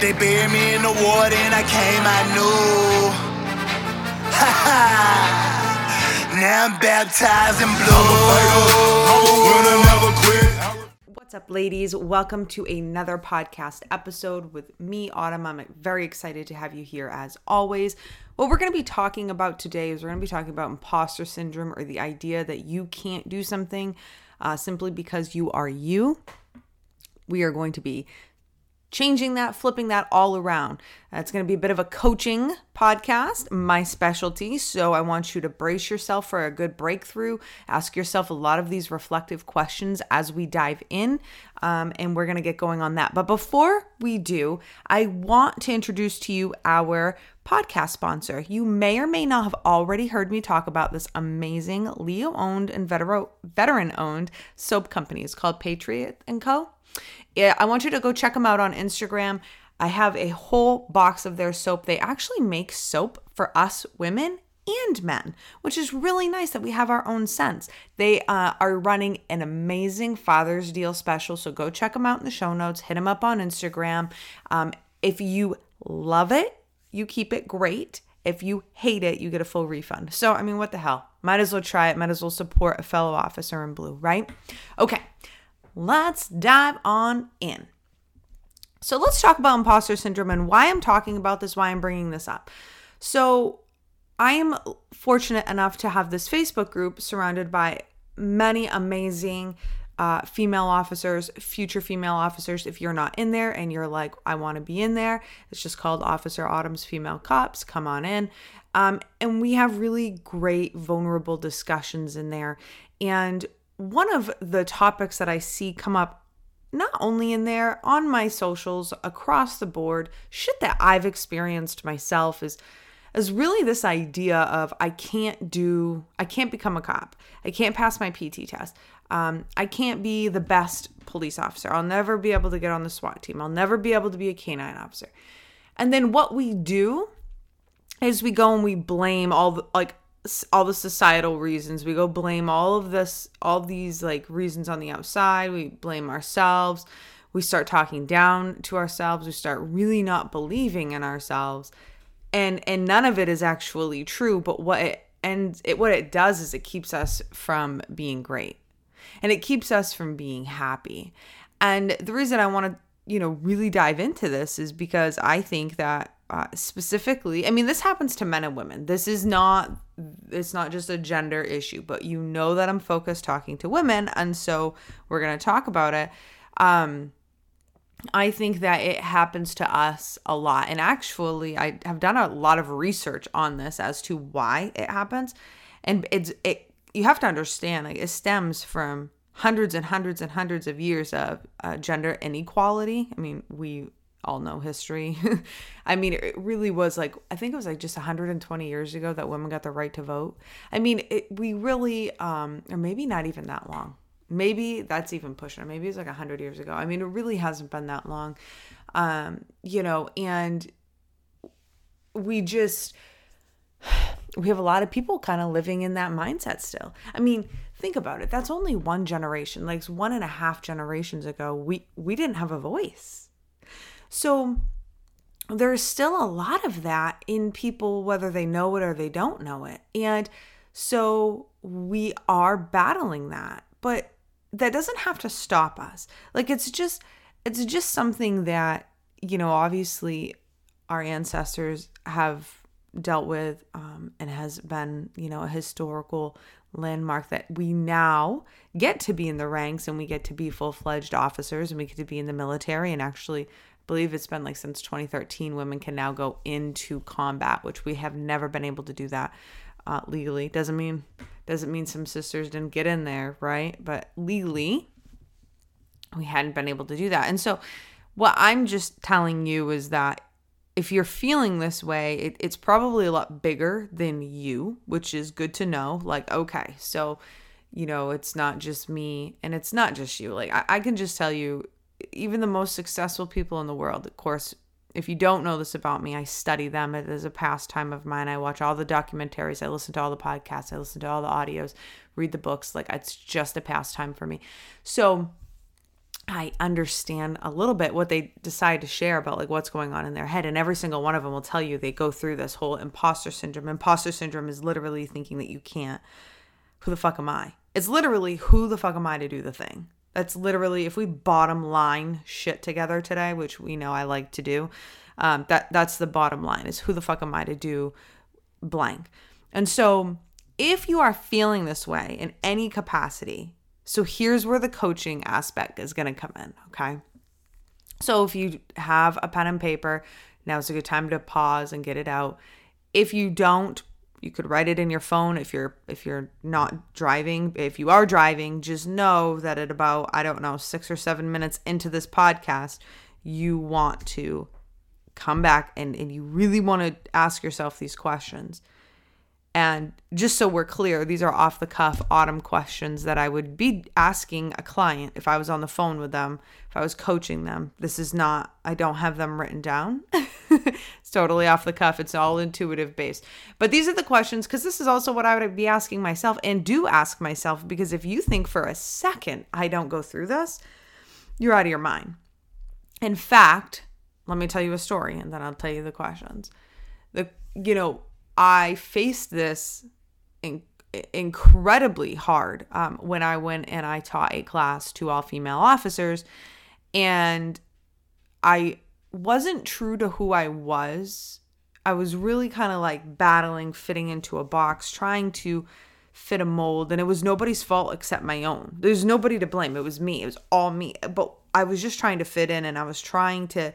They buried me in the water and I came, I knew. Ha ha. Now I'm baptized in blue. What's up, ladies? Welcome to another podcast episode with me, Autumn. I'm very excited to have you here as always. What we're going to be talking about today is we're going to be talking about imposter syndrome or the idea that you can't do something uh, simply because you are you. We are going to be changing that, flipping that all around. It's going to be a bit of a coaching podcast, my specialty. So I want you to brace yourself for a good breakthrough. Ask yourself a lot of these reflective questions as we dive in, um, and we're going to get going on that. But before we do, I want to introduce to you our podcast sponsor. You may or may not have already heard me talk about this amazing Leo owned and veteran owned soap company. It's called Patriot and Co. I want you to go check them out on Instagram. I have a whole box of their soap. They actually make soap for us women and men, which is really nice that we have our own scents. They uh, are running an amazing Father's Deal special, so go check them out in the show notes. Hit them up on Instagram. Um, if you love it, you keep it great. If you hate it, you get a full refund. So, I mean, what the hell? Might as well try it. Might as well support a fellow officer in blue, right? Okay let's dive on in. So let's talk about imposter syndrome and why I'm talking about this, why I'm bringing this up. So I am fortunate enough to have this Facebook group surrounded by many amazing uh, female officers, future female officers. If you're not in there and you're like, I want to be in there, it's just called Officer Autumn's Female Cops. Come on in. Um, and we have really great, vulnerable discussions in there. And one of the topics that I see come up not only in there on my socials across the board shit that I've experienced myself is is really this idea of I can't do I can't become a cop. I can't pass my PT test. Um, I can't be the best police officer. I'll never be able to get on the SWAT team. I'll never be able to be a canine officer. And then what we do is we go and we blame all the like all the societal reasons. We go blame all of this, all these like reasons on the outside. We blame ourselves. We start talking down to ourselves. We start really not believing in ourselves. And and none of it is actually true, but what it and it what it does is it keeps us from being great. And it keeps us from being happy. And the reason I want to, you know, really dive into this is because I think that uh, specifically i mean this happens to men and women. This is not it's not just a gender issue but you know that i'm focused talking to women and so we're going to talk about it. Um i think that it happens to us a lot and actually i have done a lot of research on this as to why it happens and it's it you have to understand like it stems from hundreds and hundreds and hundreds of years of uh, gender inequality. I mean we all know history. I mean, it really was like, I think it was like just 120 years ago that women got the right to vote. I mean, it, we really, um, or maybe not even that long. Maybe that's even pushing it. Maybe it's like 100 years ago. I mean, it really hasn't been that long, um, you know, and we just, we have a lot of people kind of living in that mindset still. I mean, think about it. That's only one generation. Like one and a half generations ago, we we didn't have a voice so there's still a lot of that in people, whether they know it or they don't know it. And so we are battling that, but that doesn't have to stop us. Like it's just, it's just something that, you know, obviously our ancestors have dealt with um, and has been, you know, a historical landmark that we now get to be in the ranks and we get to be full fledged officers and we get to be in the military and actually believe it's been like since 2013 women can now go into combat which we have never been able to do that uh, legally. Doesn't mean doesn't mean some sisters didn't get in there right? But legally we hadn't been able to do that. And so what i'm just telling you is that if you're feeling this way it, it's probably a lot bigger than you which is good to know. Like okay so you know it's not just me and it's not just you. Like I, I can just tell you even the most successful people in the world, of course, if you don't know this about me, I study them. It is a pastime of mine. I watch all the documentaries, I listen to all the podcasts, I listen to all the audios, read the books. Like it's just a pastime for me. So I understand a little bit what they decide to share about like what's going on in their head. And every single one of them will tell you they go through this whole imposter syndrome. Imposter syndrome is literally thinking that you can't. Who the fuck am I? It's literally who the fuck am I to do the thing? That's literally if we bottom line shit together today, which we know I like to do. Um, that that's the bottom line is who the fuck am I to do blank. And so if you are feeling this way in any capacity, so here's where the coaching aspect is going to come in, okay? So if you have a pen and paper, now's a good time to pause and get it out. If you don't, you could write it in your phone if you're if you're not driving. If you are driving, just know that at about I don't know, 6 or 7 minutes into this podcast, you want to come back and and you really want to ask yourself these questions. And just so we're clear, these are off the cuff autumn questions that I would be asking a client if I was on the phone with them, if I was coaching them. This is not, I don't have them written down. it's totally off the cuff. It's all intuitive based. But these are the questions because this is also what I would be asking myself and do ask myself because if you think for a second I don't go through this, you're out of your mind. In fact, let me tell you a story and then I'll tell you the questions. The, you know, I faced this in, incredibly hard um, when I went and I taught a class to all female officers. And I wasn't true to who I was. I was really kind of like battling, fitting into a box, trying to fit a mold. And it was nobody's fault except my own. There's nobody to blame. It was me. It was all me. But I was just trying to fit in and I was trying to,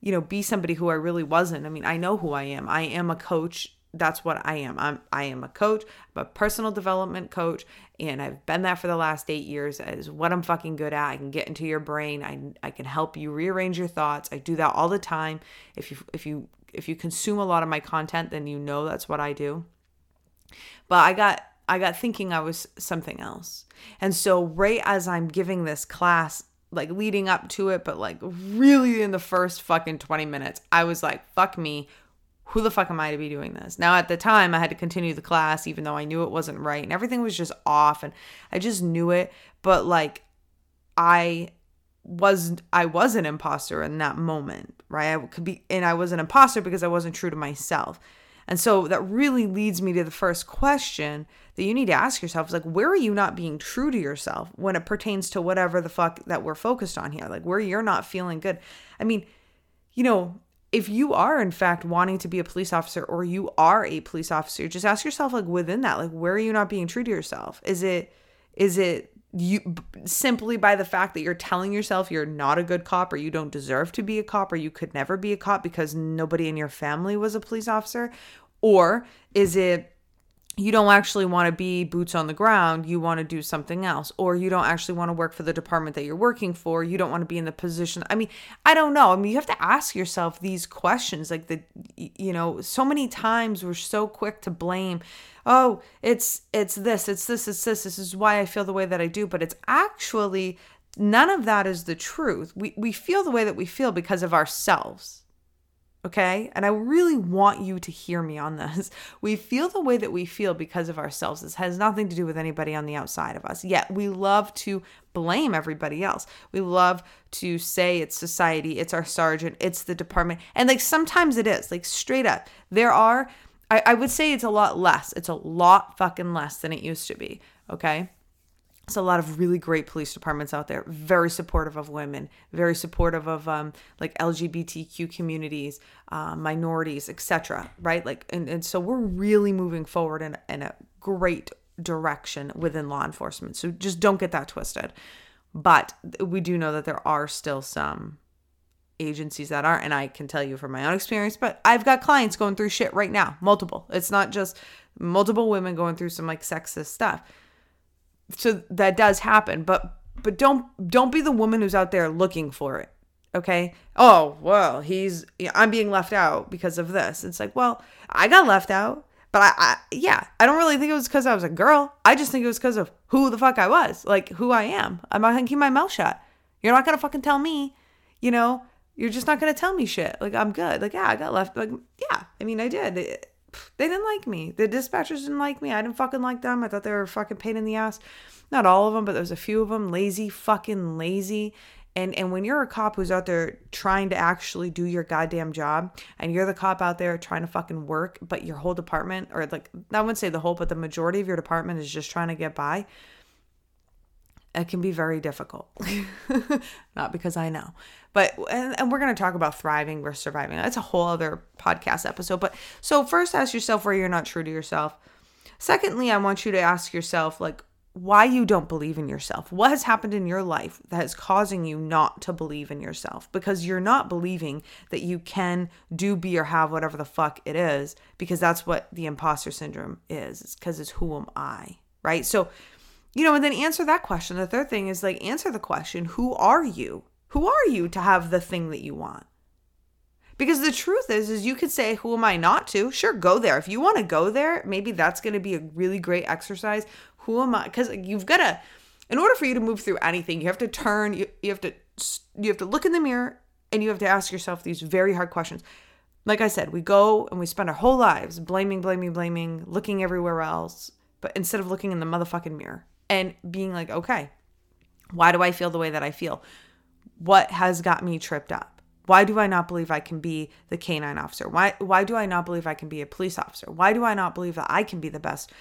you know, be somebody who I really wasn't. I mean, I know who I am. I am a coach that's what I am. I'm I am a coach, I'm a personal development coach, and I've been that for the last eight years. Is what I'm fucking good at. I can get into your brain. I I can help you rearrange your thoughts. I do that all the time. If you if you if you consume a lot of my content, then you know that's what I do. But I got I got thinking I was something else. And so right as I'm giving this class, like leading up to it, but like really in the first fucking 20 minutes, I was like, fuck me who the fuck am I to be doing this? Now, at the time, I had to continue the class, even though I knew it wasn't right and everything was just off and I just knew it. But like, I was I was an imposter in that moment, right? I could be and I was an imposter because I wasn't true to myself. And so that really leads me to the first question that you need to ask yourself is like where are you not being true to yourself when it pertains to whatever the fuck that we're focused on here? Like where you're not feeling good. I mean, you know, if you are in fact wanting to be a police officer or you are a police officer just ask yourself like within that like where are you not being true to yourself? Is it is it you simply by the fact that you're telling yourself you're not a good cop or you don't deserve to be a cop or you could never be a cop because nobody in your family was a police officer? Or is it you don't actually want to be boots on the ground, you want to do something else, or you don't actually want to work for the department that you're working for, you don't want to be in the position. I mean, I don't know. I mean, you have to ask yourself these questions. Like the, you know, so many times we're so quick to blame, oh, it's it's this, it's this, it's this, this is why I feel the way that I do, but it's actually none of that is the truth. We we feel the way that we feel because of ourselves Okay. And I really want you to hear me on this. We feel the way that we feel because of ourselves. This has nothing to do with anybody on the outside of us. Yet we love to blame everybody else. We love to say it's society, it's our sergeant, it's the department. And like sometimes it is, like straight up. There are, I, I would say it's a lot less. It's a lot fucking less than it used to be. Okay. So a lot of really great police departments out there, very supportive of women, very supportive of um, like LGBTQ communities, uh, minorities, etc. Right? Like, and, and so we're really moving forward in, in a great direction within law enforcement. So just don't get that twisted. But we do know that there are still some agencies that aren't, and I can tell you from my own experience. But I've got clients going through shit right now, multiple. It's not just multiple women going through some like sexist stuff so that does happen but but don't don't be the woman who's out there looking for it okay? Oh well he's i'm being left out because of this. It's like well i got left out but I, I yeah i don't really think it was because i was a girl. I just think it was because of who the fuck i was like who i am. I'm not gonna keep my mouth shut. You're not gonna fucking tell me you know? You're just not gonna tell me shit. Like i'm good. Like yeah i got left like yeah i mean i did they didn't like me. The dispatchers didn't like me. I didn't fucking like them. I thought they were fucking pain in the ass. Not all of them, but there was a few of them lazy, fucking lazy. And and when you're a cop who's out there trying to actually do your goddamn job, and you're the cop out there trying to fucking work, but your whole department, or like I wouldn't say the whole, but the majority of your department is just trying to get by, it can be very difficult. Not because I know, but and, and we're going to talk about thriving versus surviving. That's a whole other podcast episode. But so first, ask yourself where you're not true to yourself. Secondly, I want you to ask yourself like why you don't believe in yourself. What has happened in your life that is causing you not to believe in yourself? Because you're not believing that you can do, be, or have whatever the fuck it is, because that's what the imposter syndrome is. It's because it's who am I, right? So you know, and then answer that question. The third thing is like answer the question, who are you? Who are you to have the thing that you want? Because the truth is is you could say who am I not to? Sure, go there. If you want to go there, maybe that's going to be a really great exercise. Who am I? Cuz you've got to in order for you to move through anything, you have to turn, you, you have to you have to look in the mirror and you have to ask yourself these very hard questions. Like I said, we go and we spend our whole lives blaming, blaming, blaming, looking everywhere else, but instead of looking in the motherfucking mirror and being like, okay, why do I feel the way that I feel? What has got me tripped up? Why do I not believe I can be the canine officer? Why why do I not believe I can be a police officer? Why do I not believe that I can be the best?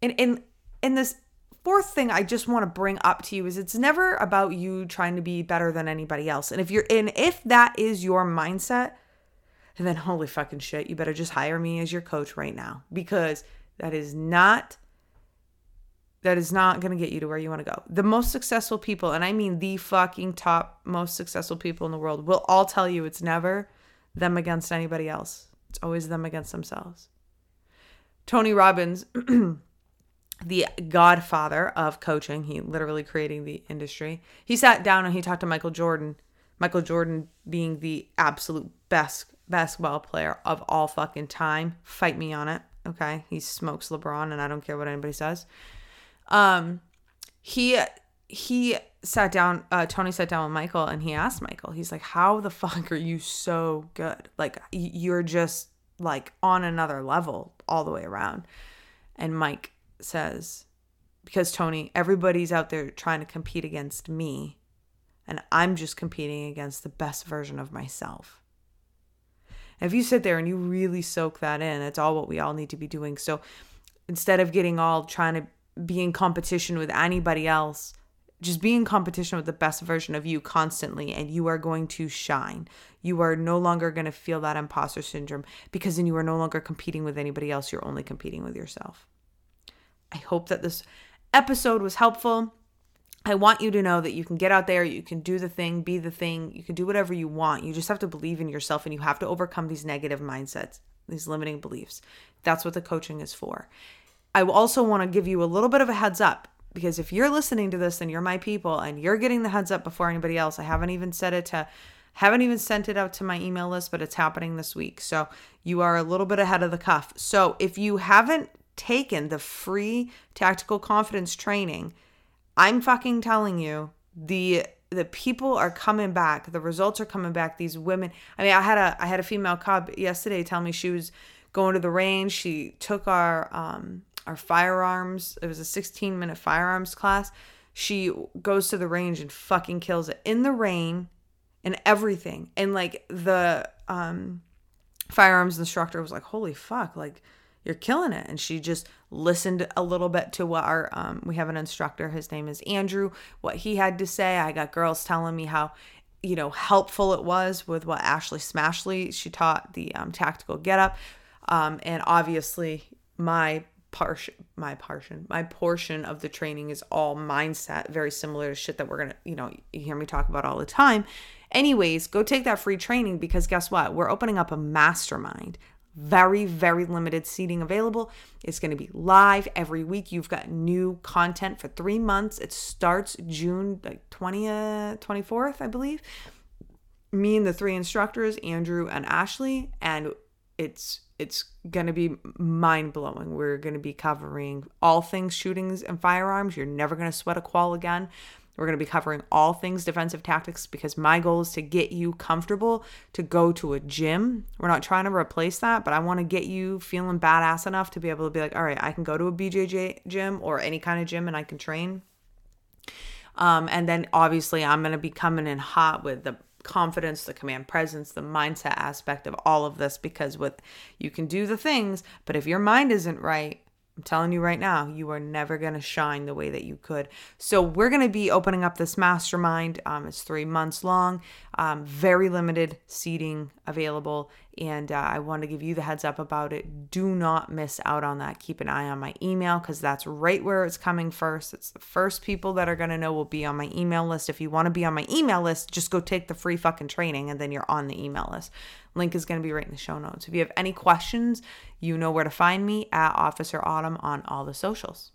And and and this fourth thing I just want to bring up to you is it's never about you trying to be better than anybody else. And if you're and if that is your mindset, then holy fucking shit, you better just hire me as your coach right now because that is not that is not going to get you to where you want to go. The most successful people, and I mean the fucking top most successful people in the world, will all tell you it's never them against anybody else. It's always them against themselves. Tony Robbins, the godfather of coaching, he literally creating the industry. He sat down and he talked to Michael Jordan. Michael Jordan being the absolute best basketball player of all fucking time. Fight me on it. Okay. He smokes LeBron and I don't care what anybody says. Um, he he sat down. Uh, Tony sat down with Michael and he asked Michael. He's like, "How the fuck are you so good? Like you're just like on another level all the way around." And Mike says, "Because Tony, everybody's out there trying to compete against me." and I'm just competing against the best version of myself. if you sit there and you really soak that in, it's all what we all need to be doing. So instead of getting all trying to be in competition with anybody else. Just be in competition with the best version of you constantly, and you are going to shine. You are no longer going to feel that imposter syndrome because then you are no longer competing with anybody else. You're only competing with yourself. I hope that this episode was helpful. I want you to know that you can get out there, you can do the thing, be the thing, you can do whatever you want. You just have to believe in yourself and you have to overcome these negative mindsets, these limiting beliefs. That's what the coaching is for. I also want to give you a little bit of a heads up because if you're listening to this and you're my people and you're getting the heads up before anybody else, I haven't even said it to haven't even sent it out to my email list, but it's happening this week. So you are a little bit ahead of the cuff. So if you haven't taken the free tactical confidence training, I'm fucking telling you, the the people are coming back. The results are coming back. These women. I mean, I had a I had a female cop yesterday tell me she was going to the range. She took our um our firearms. It was a 16 minute firearms class. She goes to the range and fucking kills it in the rain and everything. And like the um firearms instructor was like, "Holy fuck, like you're killing it." And she just listened a little bit to what our um we have an instructor, his name is Andrew, what he had to say. I got girls telling me how you know helpful it was with what Ashley Smashley she taught the um, tactical get up um, and obviously my my portion my portion of the training is all mindset very similar to shit that we're gonna you know you hear me talk about all the time. Anyways go take that free training because guess what? We're opening up a mastermind. Very very limited seating available. It's going to be live every week. You've got new content for three months. It starts june like 20th 24th i believe. Me and the three instructors andrew and ashley and it's it's going to be mind blowing. We're going to be covering all things shootings and firearms. You're never going to sweat a qual again. We're going to be covering all things defensive tactics because my goal is to get you comfortable to go to a gym. We're not trying to replace that, but I want to get you feeling badass enough to be able to be like, all right, I can go to a BJJ gym or any kind of gym and I can train. Um, and then obviously, I'm going to be coming in hot with the confidence, the command presence, the mindset aspect of all of this because with you can do the things, but if your mind isn't right, I'm telling you right now, you are never going to shine the way that you could. So, we're going to be opening up this mastermind. Um, it's three months long, um, very limited seating available. And uh, I want to give you the heads up about it. Do not miss out on that. Keep an eye on my email because that's right where it's coming first. It's the first people that are going to know will be on my email list. If you want to be on my email list, just go take the free fucking training and then you're on the email list. Link is going to be right in the show notes. If you have any questions, you know where to find me at Officer Autumn on all the socials.